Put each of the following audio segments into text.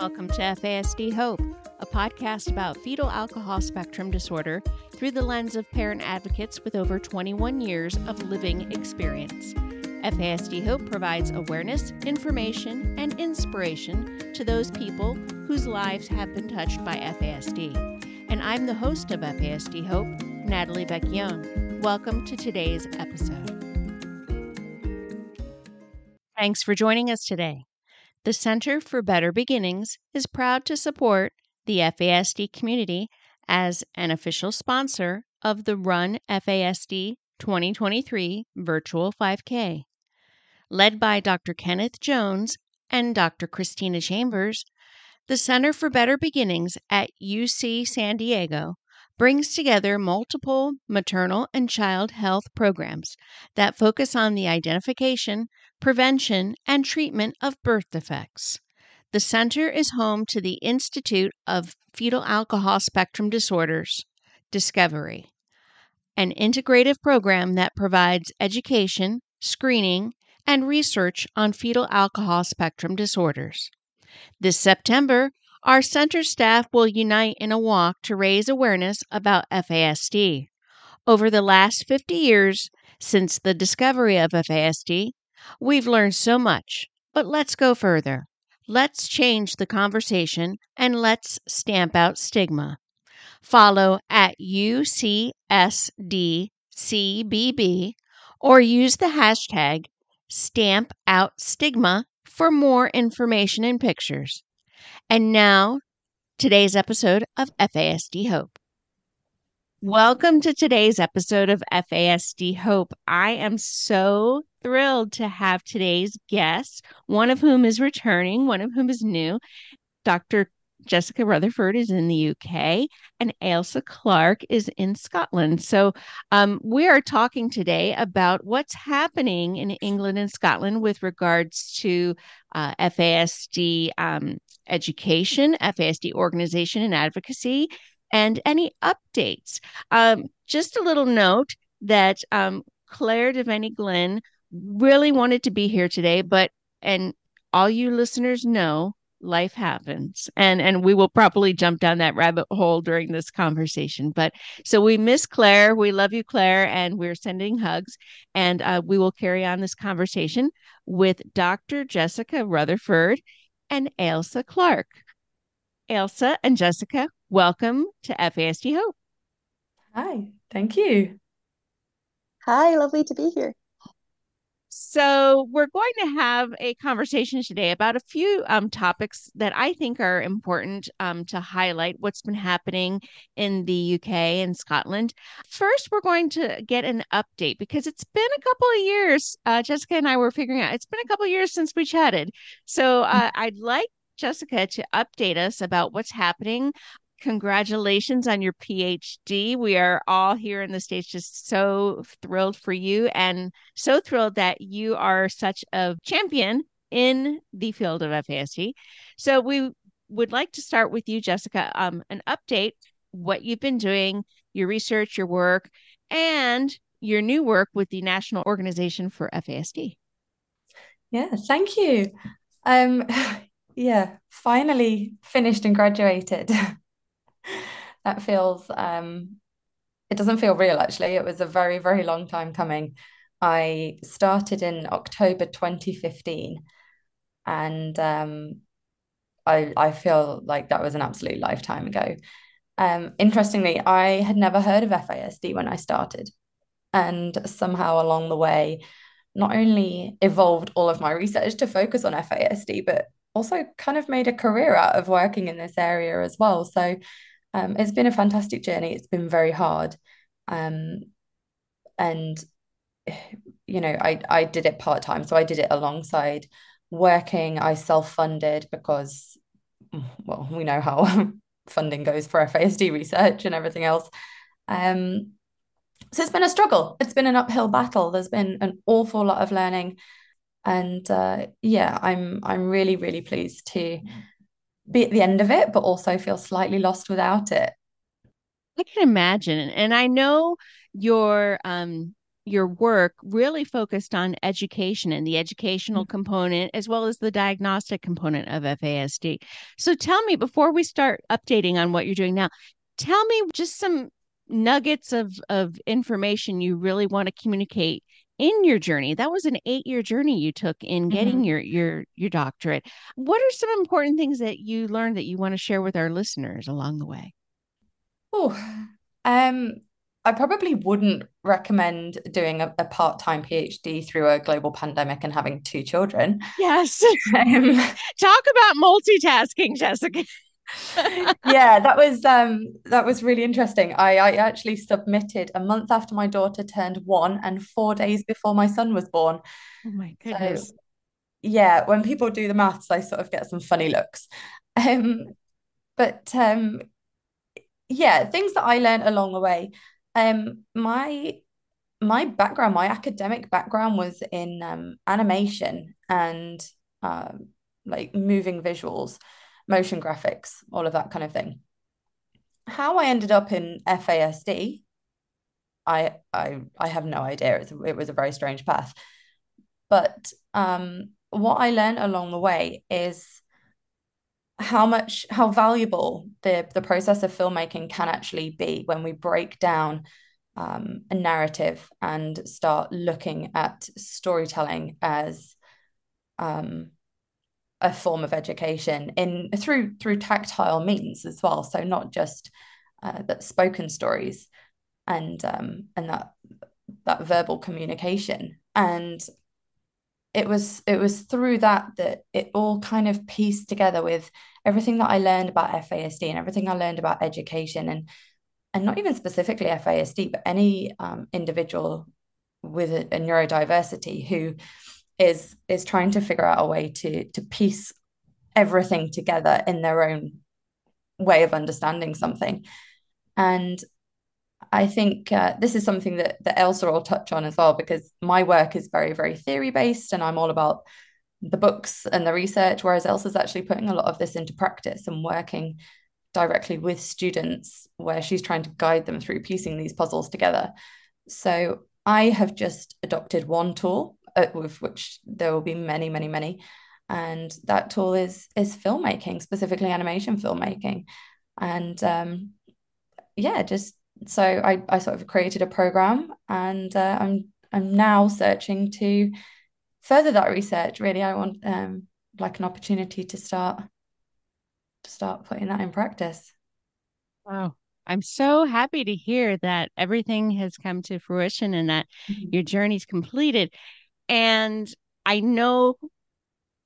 Welcome to FASD Hope, a podcast about fetal alcohol spectrum disorder through the lens of parent advocates with over 21 years of living experience. FASD Hope provides awareness, information, and inspiration to those people whose lives have been touched by FASD. And I'm the host of FASD Hope, Natalie Vecchione. Welcome to today's episode. Thanks for joining us today. The Center for Better Beginnings is proud to support the FASD community as an official sponsor of the Run FASD 2023 virtual 5K. Led by Dr. Kenneth Jones and Dr. Christina Chambers, the Center for Better Beginnings at UC San Diego brings together multiple maternal and child health programs that focus on the identification, prevention, and treatment of birth defects. The center is home to the Institute of Fetal Alcohol Spectrum Disorders, Discovery, an integrative program that provides education, screening, and research on fetal alcohol spectrum disorders. This September, our center staff will unite in a walk to raise awareness about FASD. Over the last 50 years since the discovery of FASD, we've learned so much, but let's go further. Let's change the conversation and let's stamp out stigma. Follow at UCSDCBB or use the hashtag stamp out stigma for more information and pictures. And now, today's episode of FASD Hope. Welcome to today's episode of FASD Hope. I am so thrilled to have today's guests, one of whom is returning, one of whom is new. Dr. Jessica Rutherford is in the UK and Ailsa Clarke is in Scotland. So, um, we are talking today about what's happening in England and Scotland with regards to uh, FASD um, education, FASD organization and advocacy, and any updates. Um, just a little note that um, Clare Devanney Glynn really wanted to be here today, but and all you listeners know life happens. And and we will probably jump down that rabbit hole during this conversation. But so we miss clare. We love you clare and we're sending hugs. And uh, we will carry on this conversation with dr jessica rutherford and ailsa clarke. Ailsa and jessica welcome to fasd hope. Hi thank you. Hi lovely to be here so, we're going to have a conversation today about a few um, topics that I think are important um, to highlight what's been happening in the UK and Scotland. First, we're going to get an update because it's been a couple of years. Uh, Jessica and I were figuring out it's been a couple of years since we chatted. So, uh, I'd like Jessica to update us about what's happening congratulations on your PhD. We are all here in the States just so thrilled for you and so thrilled that you are such a champion in the field of FASD. So we would like to start with you, Jessica, um, an update, what you've been doing, your research, your work, and your new work with the National Organization for FASD. Yeah, thank you. Um, yeah, finally finished and graduated. that feels um it doesn't feel real actually. It was a very, very long time coming. I started in October 2015 and um I I feel like that was an absolute lifetime ago. Um, interestingly, I had never heard of FASD when I started. And somehow along the way, not only evolved all of my research to focus on FASD, but also kind of made a career out of working in this area as well. So um, it's been a fantastic journey. It's been very hard. Um, and you know, I I did it part time, so I did it alongside working. I self funded because, well, we know how funding goes for FASD research and everything else. Um, so it's been a struggle. It's been an uphill battle. There's been an awful lot of learning, and uh, yeah, I'm I'm really really pleased to be at the end of it, but also feel slightly lost without it. I can imagine. And I know your um your work really focused on education and the educational mm-hmm. component as well as the diagnostic component of FASD. So tell me before we start updating on what you're doing now, tell me just some nuggets of of information you really want to communicate in your journey that was an eight year journey you took in getting mm-hmm. your your your doctorate. What are some important things that you learned that you want to share with our listeners along the way? Oh um i probably wouldn't recommend doing a, a, part-time phd through a global pandemic and having two children. Yes. Um, talk about multitasking jessica yeah, that was um that was really interesting. I I actually submitted a month after my daughter turned one and four days before my son was born. Oh my goodness. So, yeah, when people do the maths, I sort of get some funny looks. Um, but um, yeah, things that I learned along the way. Um, my my background, my academic background was in um, animation and um, like moving visuals motion graphics, all of that kind of thing. How I ended up in FASD, I I I have no idea. It's, it was a very strange path, but um, what I learned along the way is how much how valuable the the process of filmmaking can actually be when we break down um, a narrative and start looking at storytelling as um, a form of education in through through tactile means as well. So not just uh, that spoken stories and um, and that that verbal communication. And it was it was through that that it all kind of pieced together with everything that I learned about FASD and everything I learned about education and and not even specifically FASD, but any um, individual with a, a neurodiversity who is is trying to figure out a way to to piece everything together in their own way of understanding something. And i think uh, this is something that that ailsa will touch on as well because my work is very very theory based and i'm all about the books and the research whereas ailsa's actually putting a lot of this into practice and working directly with students where she's trying to guide them through piecing these puzzles together. So i have just adopted one tool with which there will be many, many, many. And that tool is is filmmaking, specifically animation filmmaking. And um, yeah, just so I, I sort of created a program and uh, I'm I'm now searching to further that research. Really, I want um, like an opportunity to start to start putting that in practice. Wow. I'm so happy to hear that everything has come to fruition and that mm-hmm. your journey's completed. And I know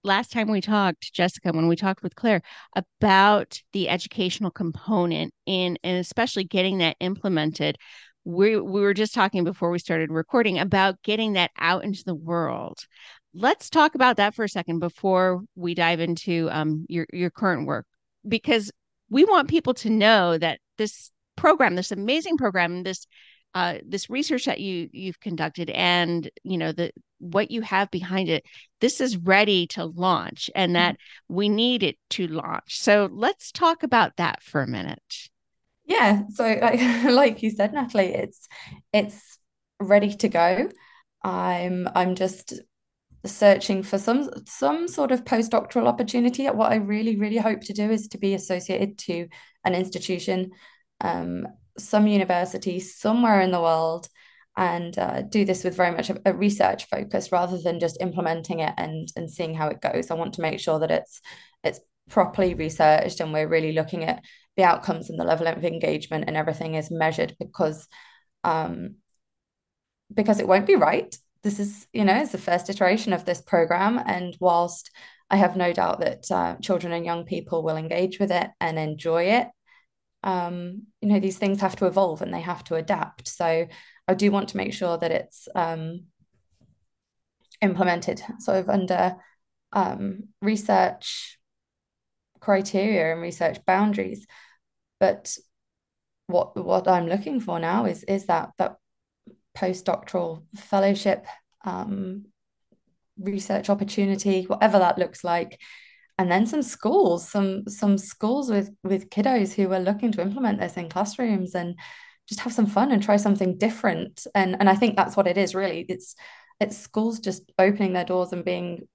last time we talked, Jessica, when we talked with Clare about the educational component in and especially getting that implemented. We we were just talking before we started recording about getting that out into the world. Let's talk about that for a second before we dive into um, your your current work, because we want people to know that this program, this amazing program, this uh, this research that you you've conducted and you know the what you have behind it this is ready to launch and that mm-hmm. we need it to launch. So let's talk about that for a minute. Yeah so like, like you said natalie it's it's ready to go. I'm i'm just searching for some some sort of postdoctoral opportunity. What i really really hope to do is to be associated to an institution um, some university somewhere in the world and uh, do this with very much a, research focus rather than just implementing it and and seeing how it goes. I want to make sure that it's it's properly researched and we're really looking at the outcomes and the level of engagement and everything is measured because um because it won't be right. This is you know it's the first iteration of this program and whilst I have no doubt that uh, children and young people will engage with it and enjoy it um, you know, these things have to evolve and they have to adapt. So I do want to make sure that it's um, implemented sort of under um, research criteria and research boundaries. But what what I'm looking for now is is that that postdoctoral fellowship um, research opportunity, whatever that looks like, and then some schools some some schools with with kiddos who are looking to implement this in classrooms and just have some fun and try something different. And and I think that's what it is really. It's it's schools just opening their doors and being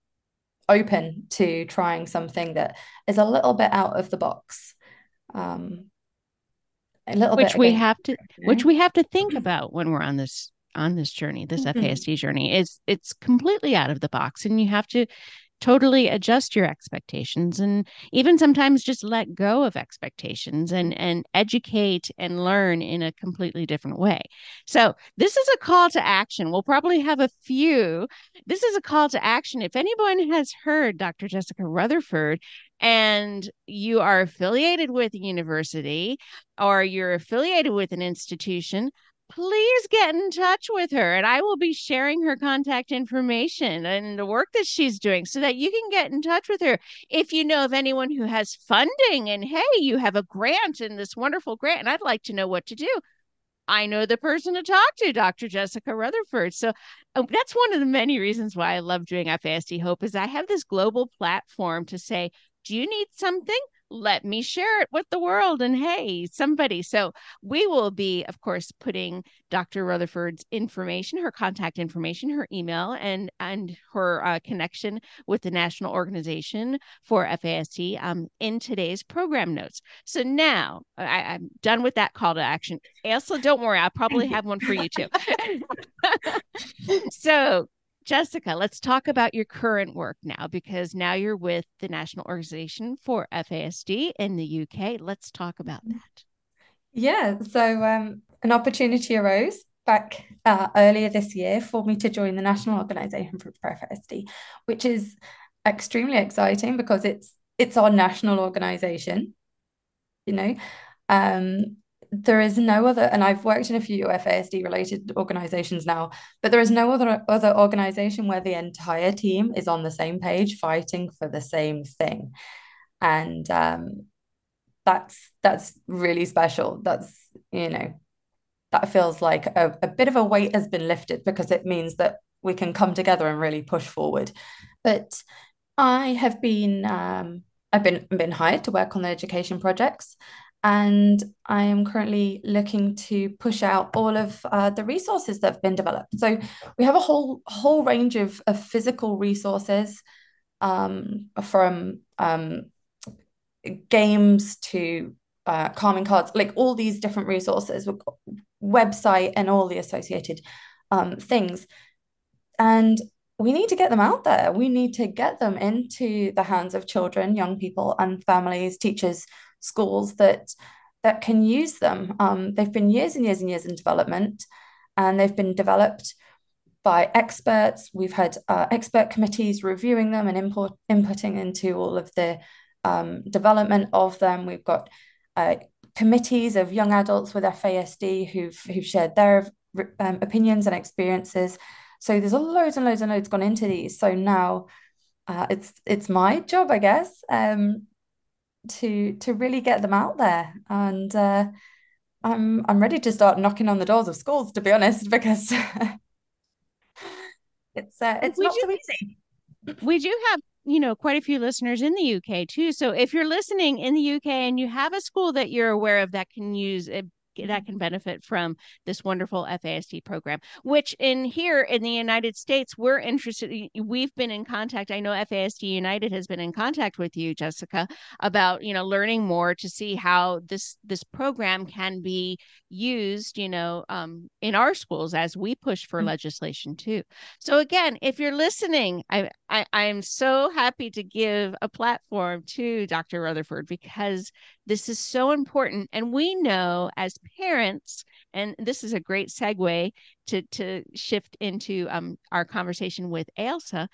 open to trying something that is a little bit out of the box. Um, a little bit. which bit we have to which we have to think about when we're on this on this journey this mm-hmm. FASD journey is it's completely out of the box and you have to totally adjust your expectations and even sometimes just let go of expectations and and educate and learn in a completely different way. So this is a call to action. We'll probably have a few. This is a call to action. If anyone has heard dr jessica rutherford and you are affiliated with a university or you're affiliated with an institution please get in touch with her and I will be sharing her contact information and the work that she's doing so that you can get in touch with her. If you know of anyone who has funding and hey, you have a grant and this wonderful grant, and I'd like to know what to do. I know the person to talk to, Dr. Jessica Rutherford. So uh, that's one of the many reasons why I love doing FASD Hope is I have this global platform to say, do you need something? Let me share it with the world and hey somebody. So we will be of course putting dr rutherford's information her contact information her email and and her uh, connection with the national organization for fasd um, in today's program notes. So now I, i'm done with that call to action. Ailsa, don't worry i'll probably have one for you too. So Jessica, let's talk about your current work now because now you're with the National Organization for FASD in the UK. Let's talk about mm. that. Yeah, so um, an opportunity arose back uh, earlier this year for me to join the National Organization for, for FASD, which is extremely exciting because it's it's our national organization, you know. Um, there is no other, and I've worked in a few FASD related organizations now, but there is no other other organization where the entire team is on the same page fighting for the same thing. And um, that's that's really special. That's, you know, that feels like a, a bit of a weight has been lifted because it means that we can come together and really push forward. But I have been um, I've been been hired to work on the education projects and I am currently looking to push out all of uh, the resources that have been developed. So we have a whole whole range of, of physical resources, um, from um, games to uh, calming cards, like all these different resources, website and all the associated um, things, and we need to get them out there. We need to get them into the hands of children, young people, and families, teachers schools that that can use them. Um, they've been years and years and years in development, and they've been developed by experts. We've had uh, expert committees reviewing them and input inputting into all of the um, development of them. We've got uh, committees of young adults with FASD who've who've shared their um, opinions and experiences. So there's loads and loads and loads gone into these. So now uh, it's it's my job, I guess, um, to to really get them out there and uh, I'm I'm ready to start knocking on the doors of schools to be honest because it's uh, it's we not do, so easy. We do have you know quite a few listeners in the UK too. So if you're listening in the UK and you have a school that you're aware of that can use that can benefit from this wonderful FASD program, which in here in the United States, we're interested. We've been in contact. I know FASD United has been in contact with you, Jessica, about, you know, learning more to see how this, this program can be used, you know, um, in our schools as we push for mm-hmm. legislation too. So again, if you're listening, I, I, I am so happy to give a platform to Dr. Rutherford because this is so important. And we know as parents, and this is a great segue to, to shift into um, our conversation with Ailsa.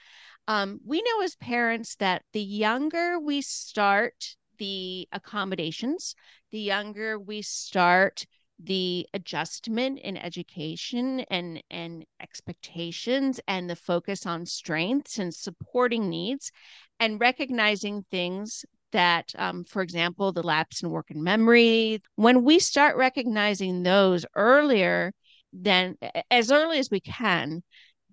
Um, we know as parents that the younger we start the accommodations, the younger we start the adjustment in education and and expectations and the focus on strengths and supporting needs and recognizing things that, um, for example, the lapse in work and memory, when we start recognizing those earlier, then as early as we can,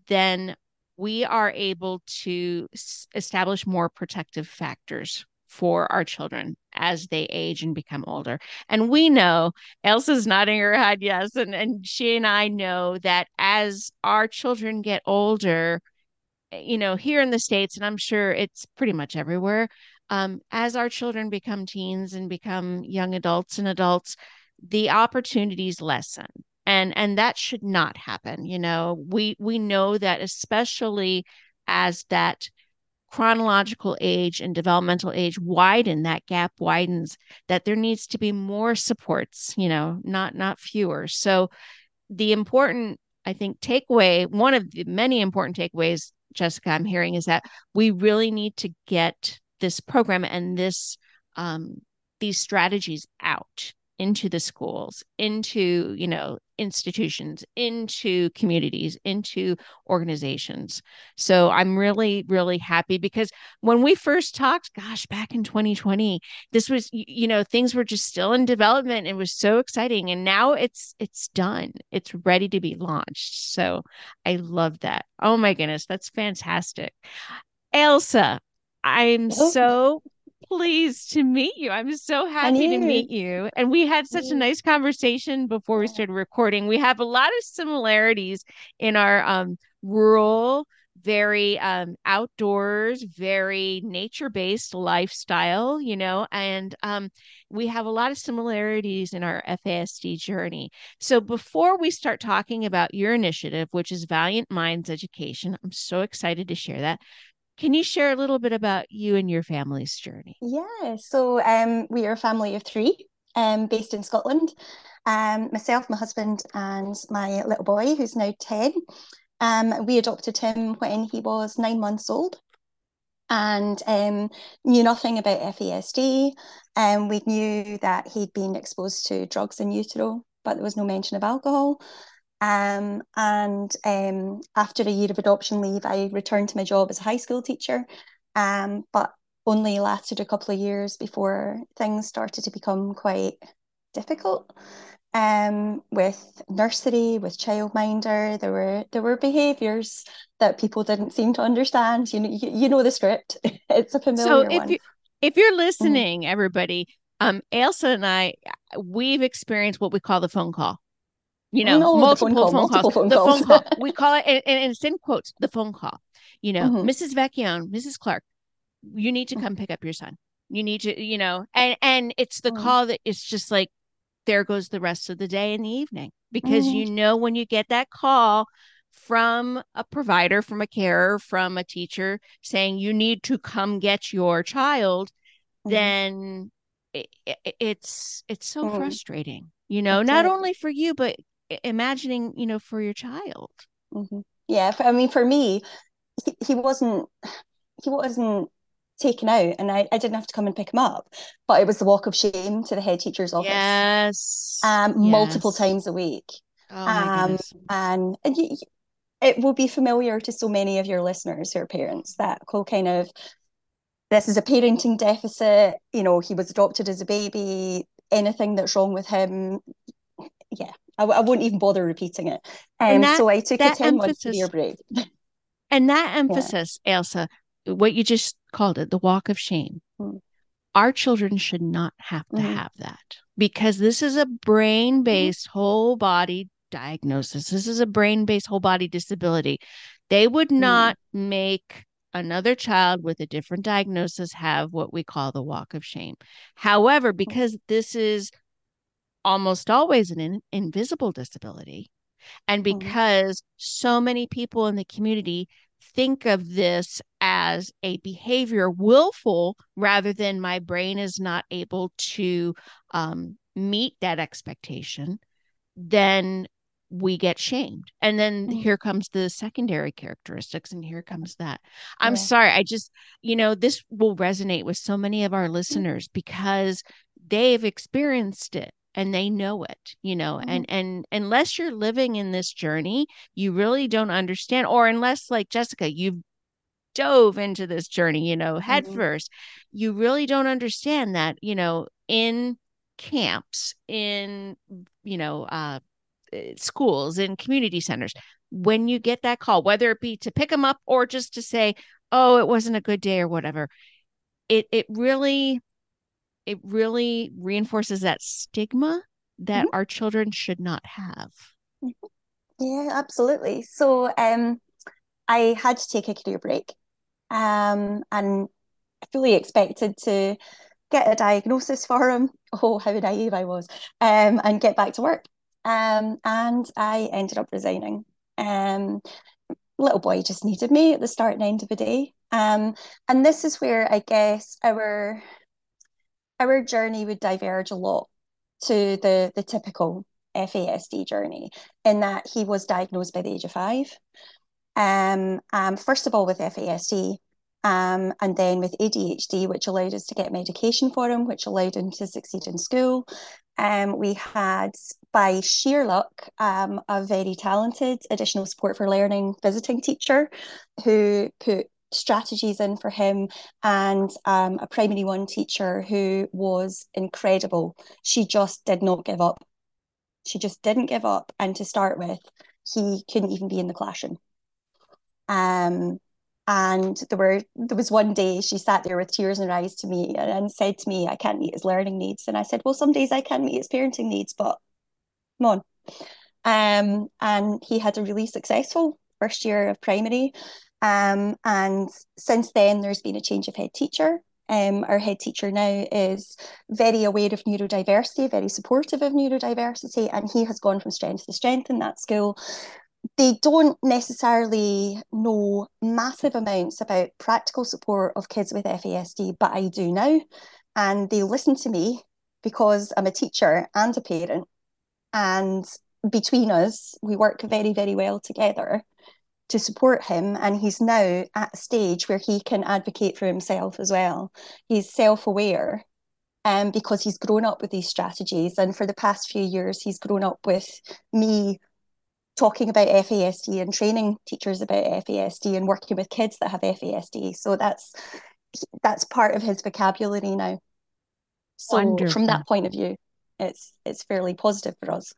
then we are able to establish more protective factors for our children as they age and become older. And we know, Ailsa's nodding her head, yes. And, and she and I know that as our children get older, eh, you know, here in the States, and I'm sure it's pretty much everywhere, um, as our children become teens and become young adults and adults, the opportunities lessen. And and that should not happen. You know, we we know that especially as that chronological age and developmental age widen that gap widens that there needs to be more supports you know not not fewer so the important i think takeaway one of the many important takeaways jessica i'm hearing is that we really need to get this program and this um, these strategies out into the schools into you know institutions into communities into organizations. So i'm really really happy because when we first talked gosh back in 2020 this was you know things were just still in development. It was so exciting. And now it's it's done. It's ready to be launched. So i love that. Oh my goodness that's fantastic. Ailsa i'm oh. so pleased to meet you. I'm so happy to meet you. And we had such a nice conversation before we started recording. We have a lot of similarities in our um, rural, very um, outdoors, very nature based lifestyle, you know, and um, we have a lot of similarities in our FASD journey. So before we start talking about your initiative, which is Valiant Minds Education, I'm so excited to share that. Can you share a little bit about you and your family's journey? Yeah, so um, we are a family of three um, based in Scotland. Um, myself, my husband, and my little boy, who's now 10. Um, we adopted him when he was nine months old and um, knew nothing about FASD. Um, we knew that he'd been exposed to drugs in utero, but there was no mention of alcohol. Um, and um, after a year of adoption leave, I returned to my job as a high school teacher, um, but only lasted a couple of years before things started to become quite difficult. Um, with nursery, with childminder, there were there were behaviours that people didn't seem to understand. You know, you, you know the script; it's a familiar so if one. You, if you're mm-hmm. listening, mm-hmm. everybody, um, Ailsa and I, we've experienced what we call the phone call you know, no, multiple, phone, call, phone multiple phone the phone call. we call it, and, and, it's in quotes, the phone call. You know, mm-hmm. Mrs. Vecchione, Mrs. Clarke, you need to mm. come pick up your son. You need to, you know, and and it's the mm-hmm. call that it's just like there goes the rest of the day and the evening because mm-hmm. you know when you get that call from a provider, from a carer, from a teacher saying you need to come get your child, mm-hmm. then it, it, it's it's so mm. frustrating you know That's not right. only for you but imagining you know for your child. Mm-hmm. yeah i mean for me he, he wasn't he wasn't taken out and I, I didn't have to come and pick him up but it was the walk of shame to the head teacher's office. Yes. Um yes. multiple times a week. Oh um and, and you, it will be familiar to so many of your listeners who are parents that whole kind of this is a parenting deficit you know he was adopted as a baby anything that's wrong with him yeah I, I won't even bother repeating it. Um, that, so I took a 10 month career break. and that emphasis, yeah. Ailsa, what you just called it, the walk of shame. Mm. Our children should not have to mm. have that because this is a brain based mm. whole body diagnosis. This is a brain based whole body disability. They would mm. not make another child with a different diagnosis have what we call the walk of shame. However, because this is almost always an in, invisible disability. And mm-hmm. because mm-hmm. so many people in the community think of this as a behavior willful rather than my brain is not able to um, meet that expectation, then we get shamed. And then mm-hmm. here comes the secondary characteristics, and here comes that. I'm yeah. sorry. I just, you know, this will resonate with so many of our mm-hmm. listeners because they've experienced it and they know it you know mm-hmm. and and unless you're living in this journey you really don't understand or unless like jessica you've dove into this journey you know head mm-hmm. first you really don't understand that you know in camps in you know uh eh, schools in community centers when you get that call whether it be to pick them up or just to say oh it wasn't a good day or whatever it it really it really reinforces that stigma that Mhm. our children should not have. Yeah, absolutely. So um, I had to take a career break, um, and I fully expected to get a diagnosis for him. Oh, how naive I was, um, and get back to work. Um, and I ended up resigning. Um, little boy just needed me at the start and end of the day. Um, and this is where I guess our our journey would diverge a lot to the the typical FASD journey in that he was diagnosed by the age of five. Um, um, first of all with FASD, um, and then with ADHD, which allowed us to get medication for him, which allowed him to succeed in school. Um, we had, by sheer luck, um, a very talented additional support for learning visiting teacher who put strategies in for him and um, a primary one teacher who was incredible. She just did not give up. She just didn't give up. And to start with, he couldn't even be in the classroom. Um, and there were there was one day she sat there with tears in her eyes to me and, and said to me, I can't meet his learning needs. And I said, Well, some days I can't meet his parenting needs, but come on. Um, and he had a really successful first year of primary. Um, and since then, there's been a change of head teacher. Um, our head teacher now is very aware of neurodiversity, very supportive of neurodiversity, and he has gone from strength to strength in that school. They don't necessarily know massive amounts about practical support of kids with FASD, but I do now. And they listen to me because I'm a teacher and a parent. And between us, we work very, very well together to support him. And he's now at a stage where he can advocate for himself as well. He's self aware um, because he's grown up with these strategies. And for the past few years, he's grown up with me talking about FASD and training teachers about FASD and working with kids that have FASD. So that's that's part of his vocabulary now. So Wonderful. from that point of view, it's it's fairly positive for us.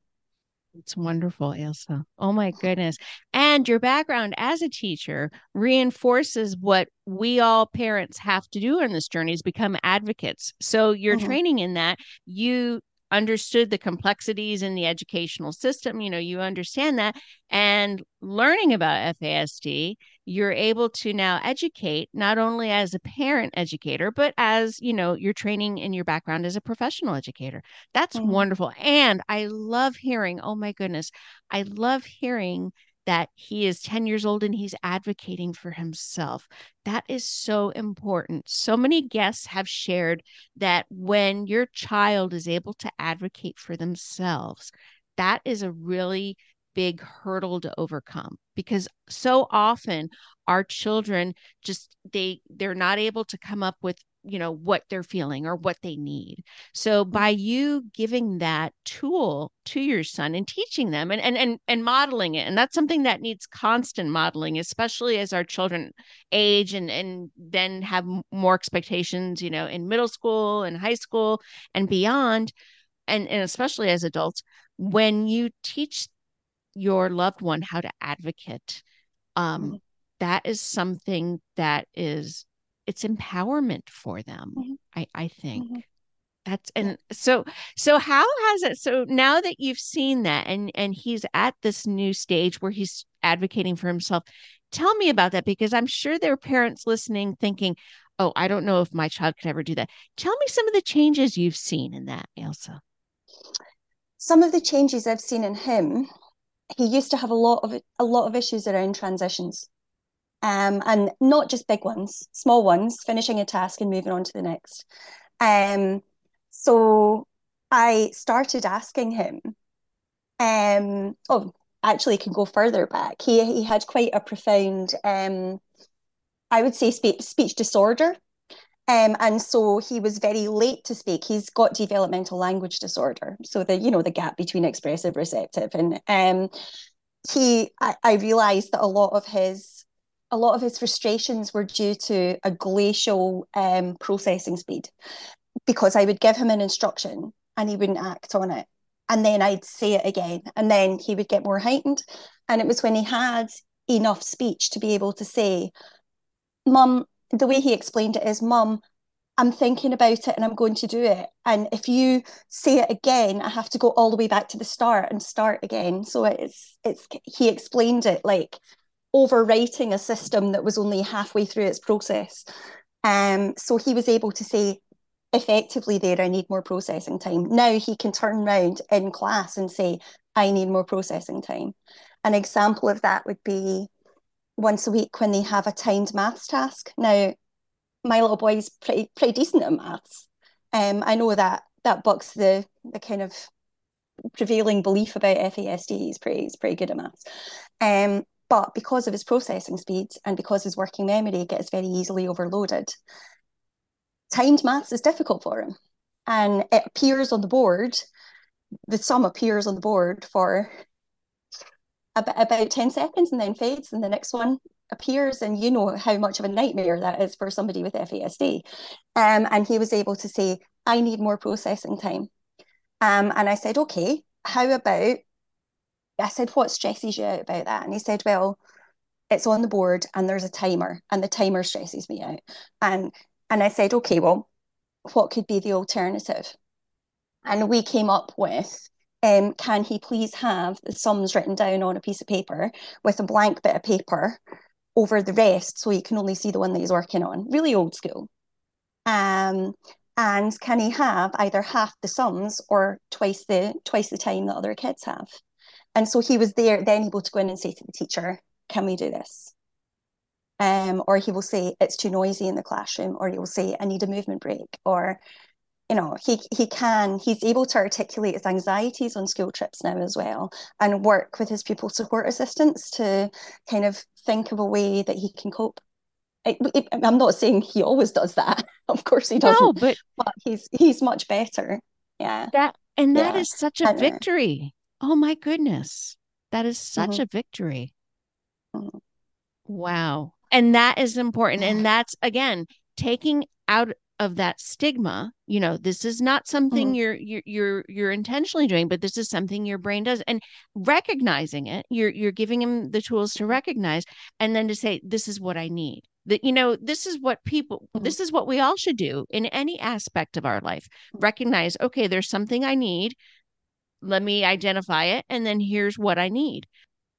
It's wonderful, Ailsa. Oh my goodness. And your background as a teacher reinforces what we all parents have to do in this journey is become advocates. So your Mhm. training in that, you understood the complexities in the educational system, you know, you understand that and learning about FASD, you're able to now educate not only as a parent educator, but as, you know, your training and your background as a professional educator. That's Mhm. wonderful. And I love hearing, oh my goodness, I love hearing that he is 10 years old and he's advocating for himself. That is so important. So many guests have shared that when your child is able to advocate for themselves, that is a really big hurdle to overcome because so often our children just they they're not able to come up with you know what they're feeling or what they need so by you giving that tool to your son and teaching them and and and, and modeling it and that's something that needs constant modeling especially as our children age and and then have more expectations you know in middle school and high school and beyond and and especially as adults when you teach your loved one how to advocate um Mhm. that is something that is it's empowerment for them Mhm. i i think Mhm. that's and so so how has it so now that you've seen that and and he's at this new stage where he's advocating for himself tell me about that because i'm sure there are parents listening thinking oh i don't know if my child could ever do that tell me some of the changes you've seen in that ailsa Some of the changes I've seen in him, he used to have a lot of a lot of issues around transitions. Um, and not just big ones, small ones, finishing a task and moving on to the next. Um, so I started asking him, um, oh, actually can go further back. He he had quite a profound, um, I would say, speech speech disorder. Um, and so he was very late to speak. He's got developmental language disorder, so the you know the gap between expressive receptive, and um, he I, I realized that a lot of his a lot of his frustrations were due to a glacial um, processing speed because I would give him an instruction and he wouldn't act on it. And then I'd say it again, and then he would get more heightened. And it was when he had enough speech to be able to say, Mum, the way he explained it is, Mum, I'm thinking about it and I'm going to do it. And if you say it again, I have to go all the way back to the start and start again. So it's it's he explained it like overwriting a system that was only halfway through its process. Um, so he was able to say effectively there, I need more processing time. Now he can turn around in class and say, I need more processing time. An example of that would be once a week when they have a timed maths task. Now, my little boy's pretty pretty decent at maths. Um, I know that that bucks the the kind of prevailing belief about FASD. He's pretty he's pretty good at maths. Um, but because of his processing speed and because his working memory gets very easily overloaded, timed maths is difficult for him. And it appears on the board, the sum appears on the board for about, about 10 seconds and then fades, and the next one appears and you know how much of a nightmare that is for somebody with FASD. Um, and he was able to say, I need more processing time. Um, and I said, okay, how about, I said, what stresses you out about that? And he said, well, it's on the board and there's a timer and the timer stresses me out. And, and I said, okay, well, what could be the alternative? And we came up with um, can he please have the sums written down on a piece of paper with a blank bit of paper over the rest so you can only see the one that he's working on. Really old school. Um, and can he have either half the sums or twice the twice the time that other kids have? And so he was there then able to go in and say to the teacher, "Can we do this?" Um, or he will say it's too noisy in the classroom, or he will say I need a movement break, or you know he he can he's able to articulate his anxieties on school trips now as well and work with his pupil support assistants to kind of think of a way that he can cope. I, am not saying he always does that of course he doesn't no, but, but he's he's much better. Yeah. That and that yeah. is such a and, victory oh my goodness. That is such mm-hmm. a victory. Mm-hmm. wow. And that is important. And that's again taking out of that stigma you know this is not something mm-hmm. you're, you're you're you're intentionally doing but this is something your brain does. And recognizing it you're you're giving him the tools to recognize and then to say this is what i need. That you know this is what people mm-hmm. this is what we all should do in any aspect of our life. Recognize okay there's something i need let me identify it and then here's what i need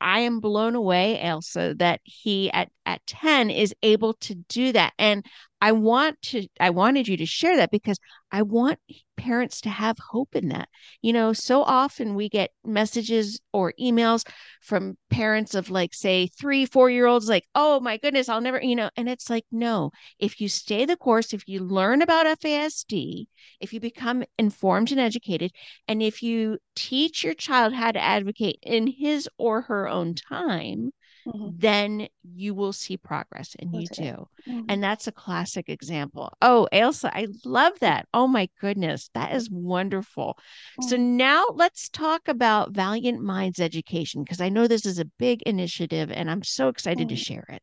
I am blown away, Ailsa, that he at at 10 is able to do that. And I want to I wanted you to share that because I want parents to have hope in that. You know, so often we get messages or emails from parents of like say 3 4 year olds like, "Oh my goodness, I'll never, you know." And it's like, "No. If you stay the course, if you learn about FASD, if you become informed and educated, and if you teach your child how to advocate in his or her own time, mm-hmm. then you will see progress and you do. Mm-hmm. And that's a classic example. Oh, Ailsa, I love that. Oh my goodness, that is wonderful. So now let's talk about Valiant Minds Education because I know this is a big initiative and I'm so excited to mm. share it.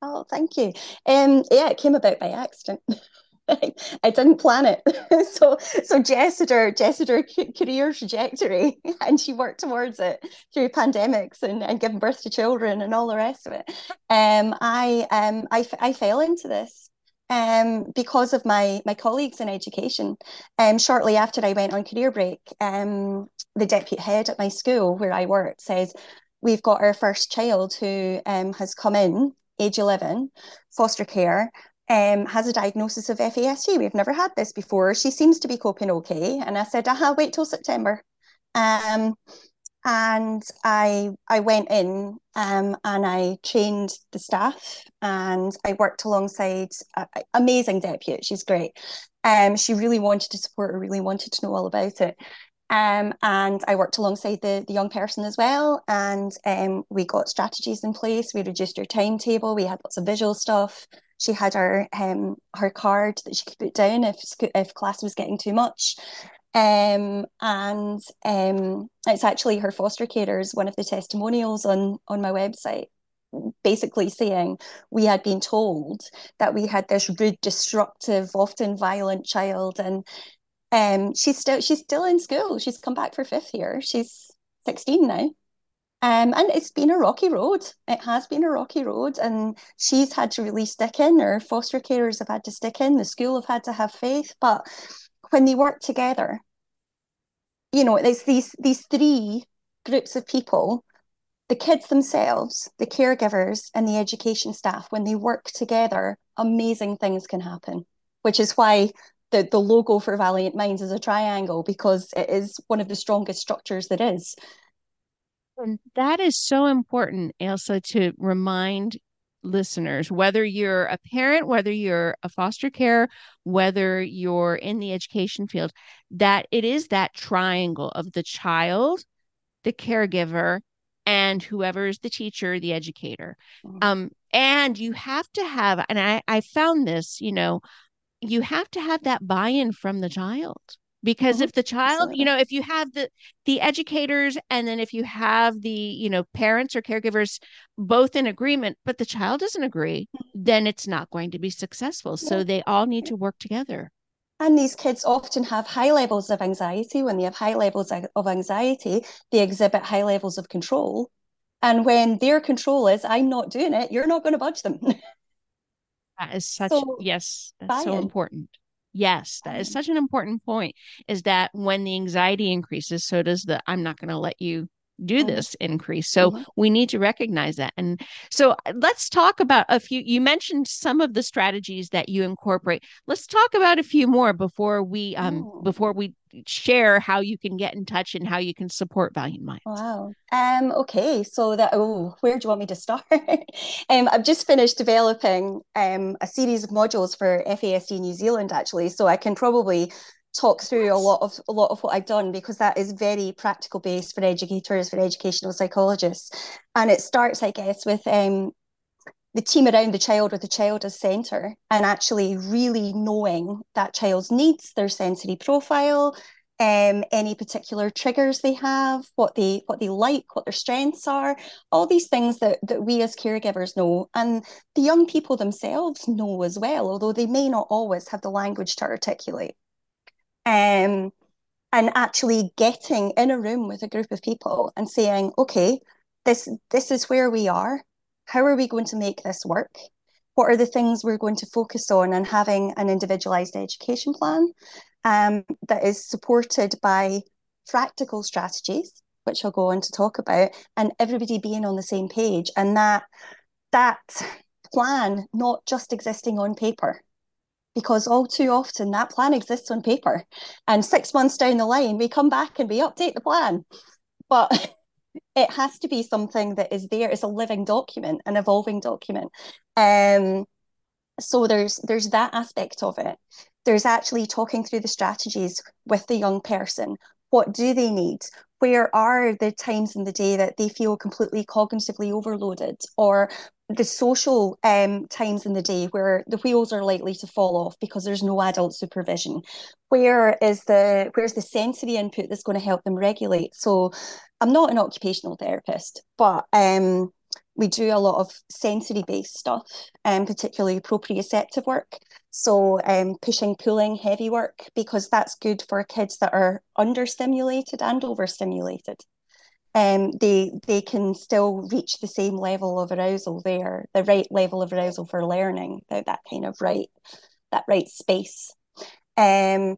Oh, thank you. Um, yeah, it came about by accident. I didn't plan it. so so Jess had her Jess had her career trajectory and she worked towards it through pandemics and, and giving birth to children and all the rest of it. Um, I um I, I fell into this um because of my my colleagues in education. Um shortly after I went on career break, um the deputy head at my school where I worked says, We've got our first child who um has come in age 11, foster care, um, has a diagnosis of FASD. We've never had this before. She seems to be coping okay. And I said, aha, wait till September. Um, and I I went in um, and I trained the staff and I worked alongside an amazing deputy. She's great. Um, she really wanted to support her, really wanted to know all about it. Um, and I worked alongside the, the young person as well. And um, we got strategies in place. We reduced her timetable. We had lots of visual stuff she had her um, her card that she could put down if if class was getting too much. Um, and um, it's actually her foster carers, one of the testimonials on on my website, basically saying we had been told that we had this rude, destructive, often violent child, and um, she's still she's still in school. She's come back for fifth year. She's sixteen now. Um, and it's been a rocky road. It has been a rocky road, and she's had to really stick in, or foster carers have had to stick in, the school have had to have faith. But when they work together, you know, it's these these three groups of people the kids themselves, the caregivers, and the education staff, when they work together, amazing things can happen, which is why the, the logo for Valiant Minds is a triangle because it is one of the strongest structures there is. And that is so important, Ailsa, to remind listeners, whether you're a parent, whether you're a foster care, whether you're in the education field, that it is that triangle of the child, the caregiver, and whoever is the teacher, the educator. Mm-hmm. Um, and you have to have, and I, I found this, you know, you have to have that buy-in from the child because mm-hmm. if the child Absolutely. you know if you have the the educators and then if you have the you know parents or caregivers both in agreement but the child doesn't agree mm-hmm. then it's not going to be successful so they all need to work together and these kids often have high levels of anxiety. When they have high levels of anxiety, they exhibit high levels of control. And when their control is, I'm not doing it, you're not going to budge them. that is such, so, yes, that's so important. Yes, that is um such an important point is that when the anxiety increases, so does the I'm not going to let you do mm-hmm. this increase. So mm-hmm. we need to recognize that. And so uh, let's talk about a few. You mentioned some of the strategies that you incorporate. Let's talk about a few more before we um oh. before we share how you can get in touch and how you can support Valiant Minds. Wow. Um okay, so that oh, where do you want me to start? um I've just finished developing um a series of modules for FASD New Zealand actually, so I can probably talk through a lot of a lot of what I've done because that is very practical based for educators, for educational psychologists, and it starts, I guess, with um, the team around the child with the child as centre, and actually really knowing that child's needs, their sensory profile, um, any particular triggers they have, what they what they like, what their strengths are, all these things that that we as caregivers know, and the young people themselves know as well, although they may not always have the language to articulate um, and actually getting in a room with a group of people and saying, okay, this this is where we are. How are we going to make this work? What are the things we're going to focus on and having an individualized education plan um, that is supported by practical strategies, which I'll go on to talk about, and everybody being on the same page. And that that plan not just existing on paper because all too often that plan exists on paper. And six months down the line we come back and we update the plan. But it has to be something that is there it's a living document an evolving document. Um, so there's there's that aspect of it. There's actually talking through the strategies with the young person. What do they need? Where are the times in the day that they feel completely cognitively overloaded or the social um, times in the day where the wheels are likely to fall off because there's no adult supervision. Where is the where's the sensory input that's going to help them regulate? So i'm not an occupational therapist but um, we do a lot of sensory based stuff and um, particularly proprioceptive work. So um, pushing pulling heavy work because that's good for kids that are understimulated and overstimulated um, they they can still reach the same level of arousal there, the right level of arousal for learning, that, that kind of right, that right space. Um,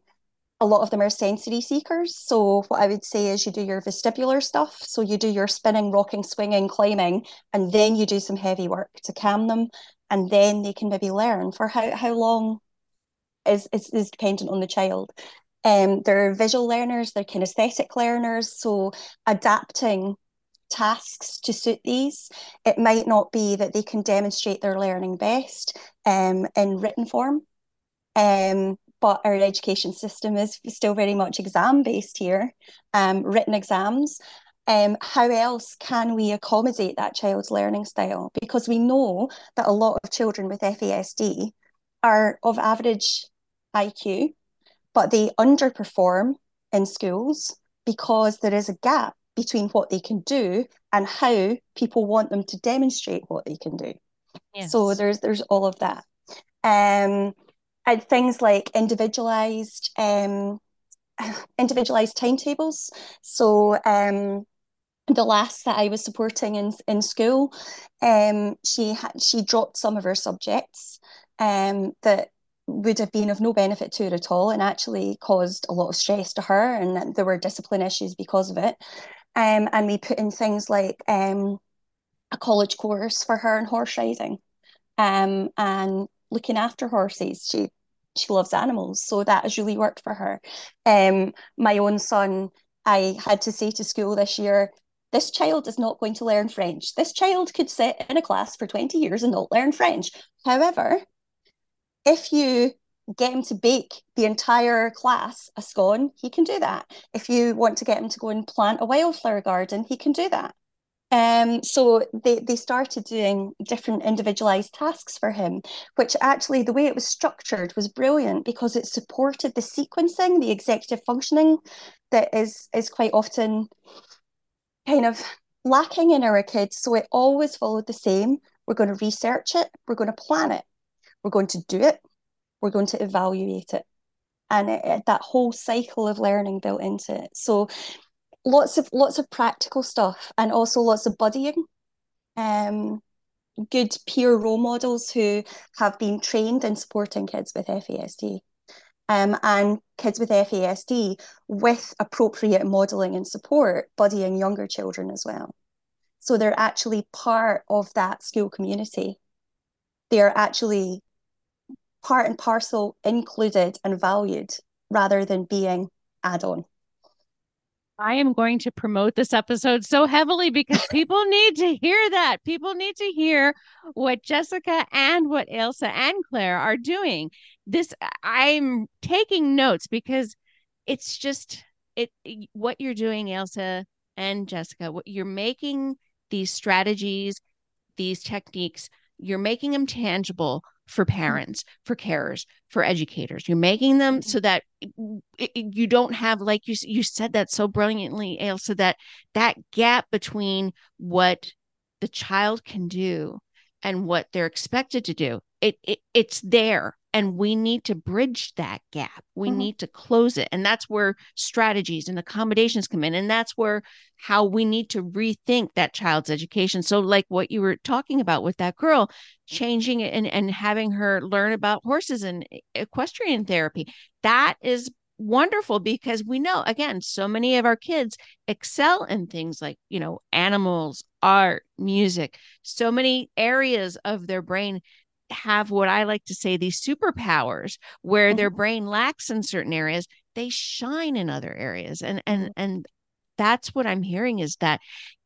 a lot of them are sensory seekers. So what I would say is you do your vestibular stuff. So you do your spinning, rocking, swinging, climbing, and then you do some heavy work to calm them, and then they can maybe learn for how how long is is, is dependent on the child. Um, they're visual learners, they're kinesthetic learners. So adapting tasks to suit these. It might not be that they can demonstrate their learning best um, in written form. Um, but our education system is still very much exam based here, um, written exams. Um, how else can we accommodate that child's learning style? Because we know that a lot of children with FASD are of average IQ, but they underperform in schools because there is a gap between what they can do and how people want them to demonstrate what they can do. Yes. So there's there's all of that. Um, and things like individualized um, individualized timetables. So um, the last that I was supporting in in school, um, she had she dropped some of her subjects um, that would have been of no benefit to her at all and actually caused a lot of stress to her and there were discipline issues because of it. Um, and we put in things like um, a college course for her in horse riding um, and looking after horses. She she loves animals so that has really worked for her. Um, my own son i had to say to school this year this child is not going to learn french. This child could sit in a class for 20 years and not learn french. However if you get him to bake the entire class a scone, he can do that. If you want to get him to go and plant a wildflower garden, he can do that. Um, so they, they started doing different individualized tasks for him, which actually the way it was structured was brilliant because it supported the sequencing, the executive functioning that is is quite often kind of lacking in our kids. So it always followed the same. We're going to research it, we're going to plan it, we're going to do it, we're going to evaluate it. And it, it, that whole cycle of learning built into it. So lots of lots of practical stuff and also lots of buddying. Um, good peer role models who have been trained in supporting kids with FASD. Um, and kids with FASD with appropriate modelling and support, buddying younger children as well. So they're actually part of that school community. They're actually part and parcel included and valued rather than being add on. I am going to promote this episode so heavily because people need to hear that. People need to hear what Jessica and what Ailsa and Clare are doing. This I'm taking notes because it's just it what you're doing, Ailsa and Jessica, what you're making these strategies, these techniques, you're making them tangible for mm-hmm. parents, for carers, for educators. You're making them mm-hmm. so that it, you don't have, like you you said that so brilliantly, Ailsa, that that gap between what the child can do and what they're expected to do. It, it it's there and we need to bridge that gap. We mm-hmm. need to close it and that's where strategies and accommodations come in and that's where how we need to rethink that child's education. So like what you were talking about with that girl changing it and, and having her learn about horses and equestrian therapy. That is wonderful because we know again so many of our kids excel in things like you know animals art music so many areas of their brain have what I like to say these superpowers where mm-hmm. their brain lacks in certain areas, they shine in other areas. And and mm-hmm. and that's what I'm hearing is that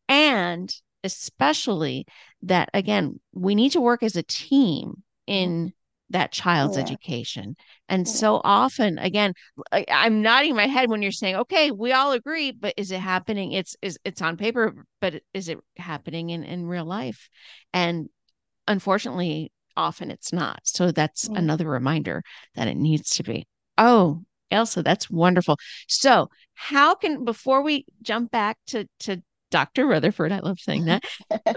and especially that again, we need to work as a team mm-hmm. in that child's yeah. education. And yeah. so often, again, I, I'm nodding my head when you're saying, okay, we all agree, but is it happening? It's is it's on paper, but is it happening in, in real life? And unfortunately, often it's not. So that's mm. another reminder that it needs to be. Oh, Ailsa, that's wonderful. So, how can before we jump back to to Dr. Rutherford, I love saying that.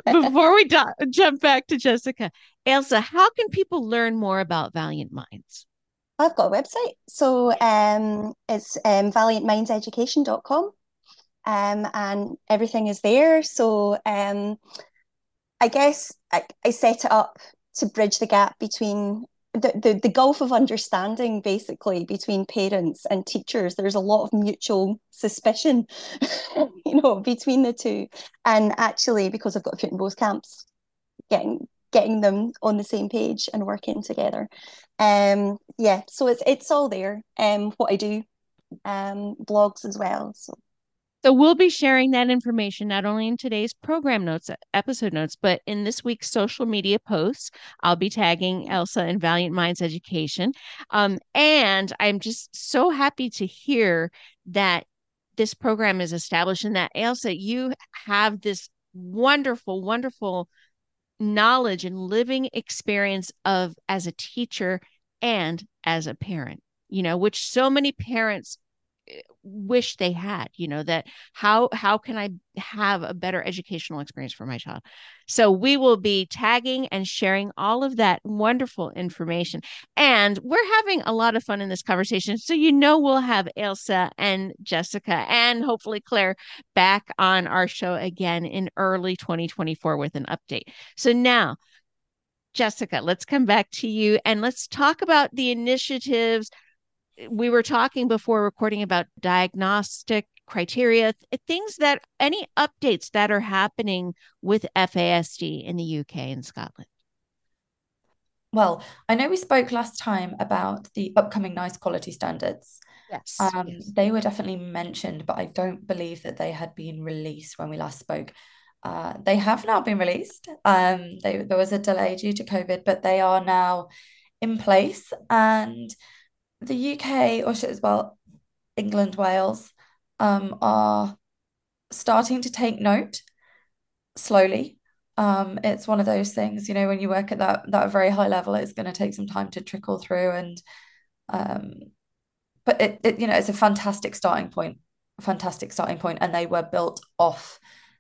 before we do- jump back to Jessica, Ailsa, how can people learn more about Valiant Minds? I've got a website. So um, it's um, valiantmindseducation.com um, and everything is there. So um, I guess I, I set it up to bridge the gap between the, the, the gulf of understanding basically between parents and teachers. There's a lot of mutual suspicion you know between the two. And actually because i've got a foot in both camps getting getting them on the same page and working together. Um yeah so it's it's all there. Um what i do um blogs as well. So so we'll be sharing that information not only in today's program notes, episode notes, but in this week's social media posts. I'll be tagging Ailsa and Valiant Minds Education. Um, and I'm just so happy to hear that this program is established and that Ailsa, you have this wonderful, wonderful knowledge and living experience of as a teacher and as a parent, you know, which so many parents Eh, wish they had you know that how how can i have a better educational experience for my child? So we will be tagging and sharing all of that wonderful information. And we're having a lot of fun in this conversation. So you know we'll have Ailsa and Jessica and hopefully Clare back on our show again in early 2024 with an update. So now Jessica, let's come back to you and let's talk about the initiatives we were talking before recording about diagnostic criteria, things that any updates that are happening with FASD in the UK and Scotland. Well, I know we spoke last time about the upcoming NICE quality standards. Yes, um, yes. They were definitely mentioned, but I don't believe that they had been released when we last spoke. Uh, they have now been released. Um, they, there was a delay due to COVID, but they are now in place. And the UK, or as well, England, Wales, um, are starting to take note slowly. Um, it's one of those things, you know, when you work at that that very high level, it's going to take some time to trickle through, and um, but it, it you know it's a fantastic starting point, fantastic starting point, and they were built off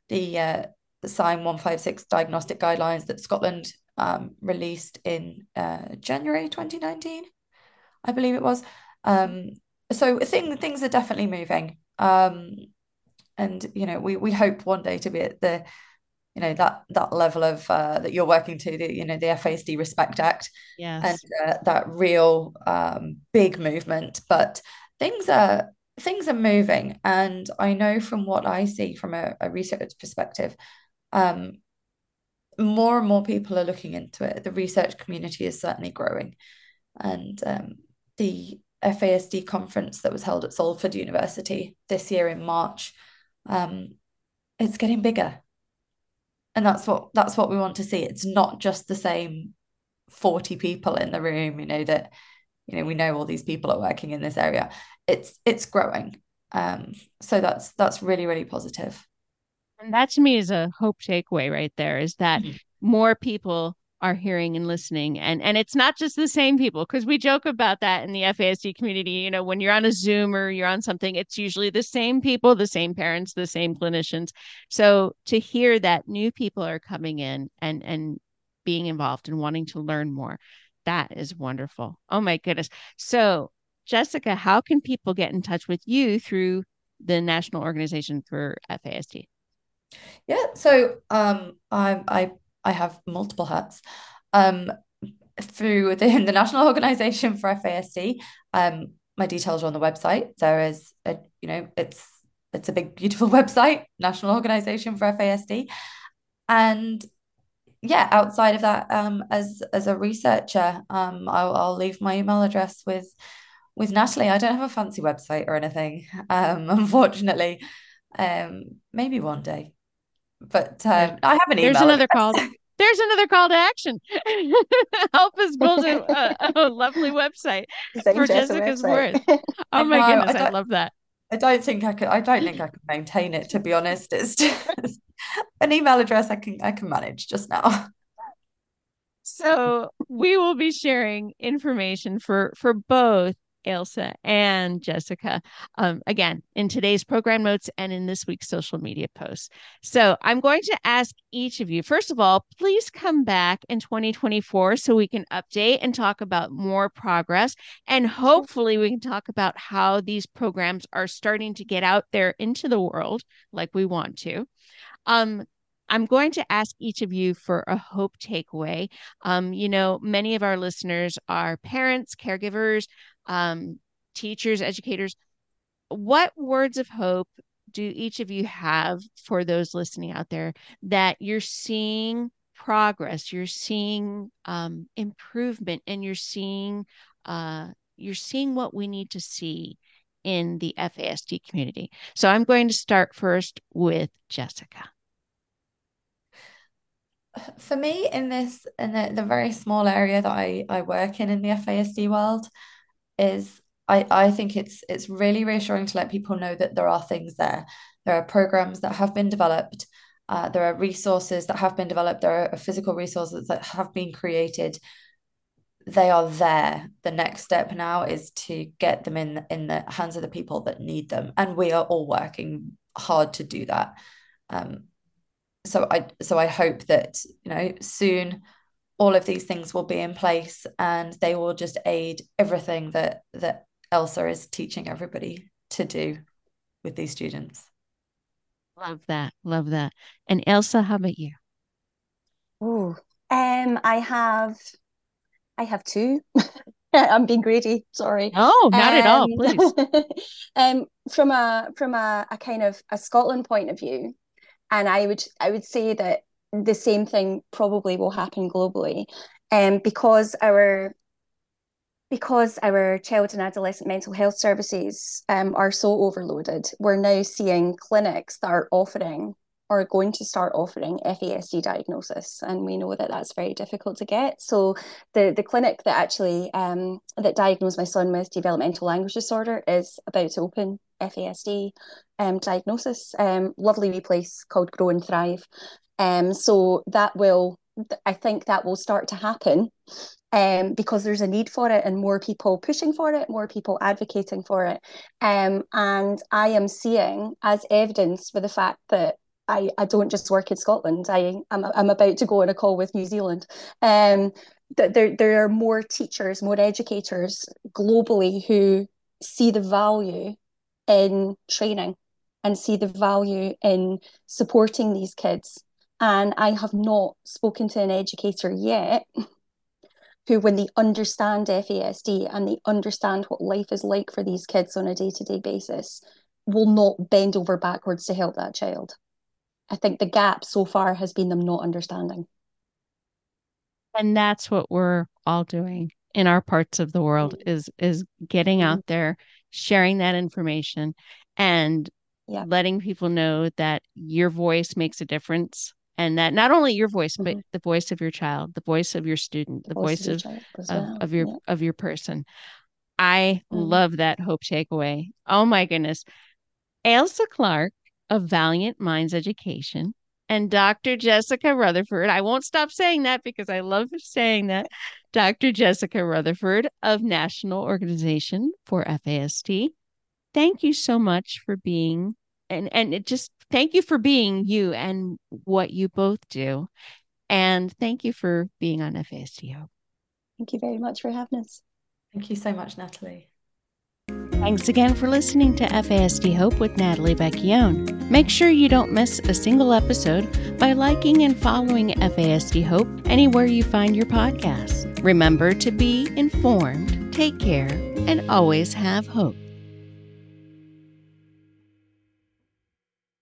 the uh, the SIGN 156 diagnostic guidelines that Scotland um, released in uh, January 2019. I believe it was. Um, so thing, things are definitely moving. Um, and you know, we we hope one day to be at the, you know, that that level of uh, that you're working to the you know the FASD Respect Act, yes. and uh, that real um, big movement. But things are things are moving, and I know from what I see from a, a research perspective, um, more and more people are looking into it. The research community is certainly growing, and um, the FASD conference that was held at Salford University this year in March, um, it's getting bigger. And that's what that's what we want to see. It's not just the same 40 people in the room, you know, that, you know, we know all these people are working in this area. It's it's growing. Um, so that's that's really, really positive. And that to me is a hope takeaway right there is that mm-hmm. more people are hearing and listening and and it's not just the same people because we joke about that in the FASD community you know when you're on a zoom or you're on something it's usually the same people the same parents the same clinicians. So to hear that new people are coming in and and being involved and wanting to learn more that is wonderful. Oh my goodness. So Jessica how can people get in touch with you through the National Organization for FASD yeah so um I I I have multiple hats. Um, through the, the National Organization for FASD, um, my details are on the website. There is a, you know, it's it's a big, beautiful website, National Organization for FASD. And yeah, outside of that, um, as as a researcher, um, I'll, I'll leave my email address with with Natalie. I don't have a fancy website or anything, um, unfortunately. Um, maybe one day but uh, I have an email. There's another call. There's another call to action. Help us build a, a, a lovely website for Jessica's website. worth. Oh my no, goodness, I, I, love that. I don't think I could. I don't think I can maintain it. To be honest, it's just an email address I can I can manage just now. So we will be sharing information for for both Ailsa and Jessica, um, again, in today's program notes and in this week's social media posts. So I'm going to ask each of you, first of all, please come back in 2024 so we can update and talk about more progress. And hopefully, we can talk about how these programs are starting to get out there into the world like we want to. Um, I'm going to ask each of you for a hope takeaway. Um, you know, many of our listeners are parents, caregivers, um, teachers, educators. What words of hope do each of you have for those listening out there that you're seeing progress, you're seeing um, improvement, and you're seeing uh, you're seeing what we need to see in the FASD community. So I'm going to start first with Jessica. For me, in this in the, the very small area that I, I work in in the FASD world, is I, I think it's it's really reassuring to let people know that there are things there. There are programs that have been developed. Uh, there are resources that have been developed. There are physical resources that have been created. they are there. The next step now is to get them in in the hands of the people that need them, and we are all working hard to do that. Um, so I so I hope that you know soon all of these things will be in place and they will just aid everything that that Ailsa is teaching everybody to do with these students. Love that. Love that. And Ailsa, how about you? Oh, um, I have I have two. I'm being greedy, sorry. Oh, not um, at all, um, please. um, from a from a, a kind of a Scotland point of view, and I would I would say that the same thing probably will happen globally, um, because our because our child and adolescent mental health services um, are so overloaded, we're now seeing clinics that are offering or going to start offering FASD diagnosis, and we know that that's very difficult to get. So the the clinic that actually um, that diagnosed my son with developmental language disorder is about to open FASD um, diagnosis. Um, lovely wee place called Grow and Thrive. Um, so that will, I think that will start to happen um, because there's a need for it and more people pushing for it, more people advocating for it. Um, and I am seeing as evidence for the fact that I, I don't just work in Scotland. I I'm, I'm about to go on a call with New Zealand. Um, that there there are more teachers, more educators globally who see the value in training and see the value in supporting these kids. And I have not spoken to an educator yet who, when they understand FASD and they understand what life is like for these kids on a day to day basis, will not bend over backwards to help that child. I think the gap so far has been them not understanding. And that's what we're all doing in our parts of the world mm-hmm. is is getting mm-hmm. out there, sharing that information and yeah. letting people know that your voice makes a difference and that not only your voice mm-hmm. but the voice of your child the voice of your student the, the voice, voice, of, of, well. of, your yeah. of your person i mm-hmm. love that hope takeaway oh my goodness ailsa clarke of Valiant Minds Education and Dr. Jessica Rutherford. I won't stop saying that because I love saying that. Dr. Jessica Rutherford of National Organization for FASD. Thank you so much for being and and it just thank you for being you and what you both do. And thank you for being on FASD Hope. Thank you very much for having us. Thank you so much, Natalie. Thanks again for listening to FASD Hope with Natalie Vecchione. Make sure you don't miss a single episode by liking and following FASD Hope anywhere you find your podcasts. Remember to be informed, take care, and always have hope.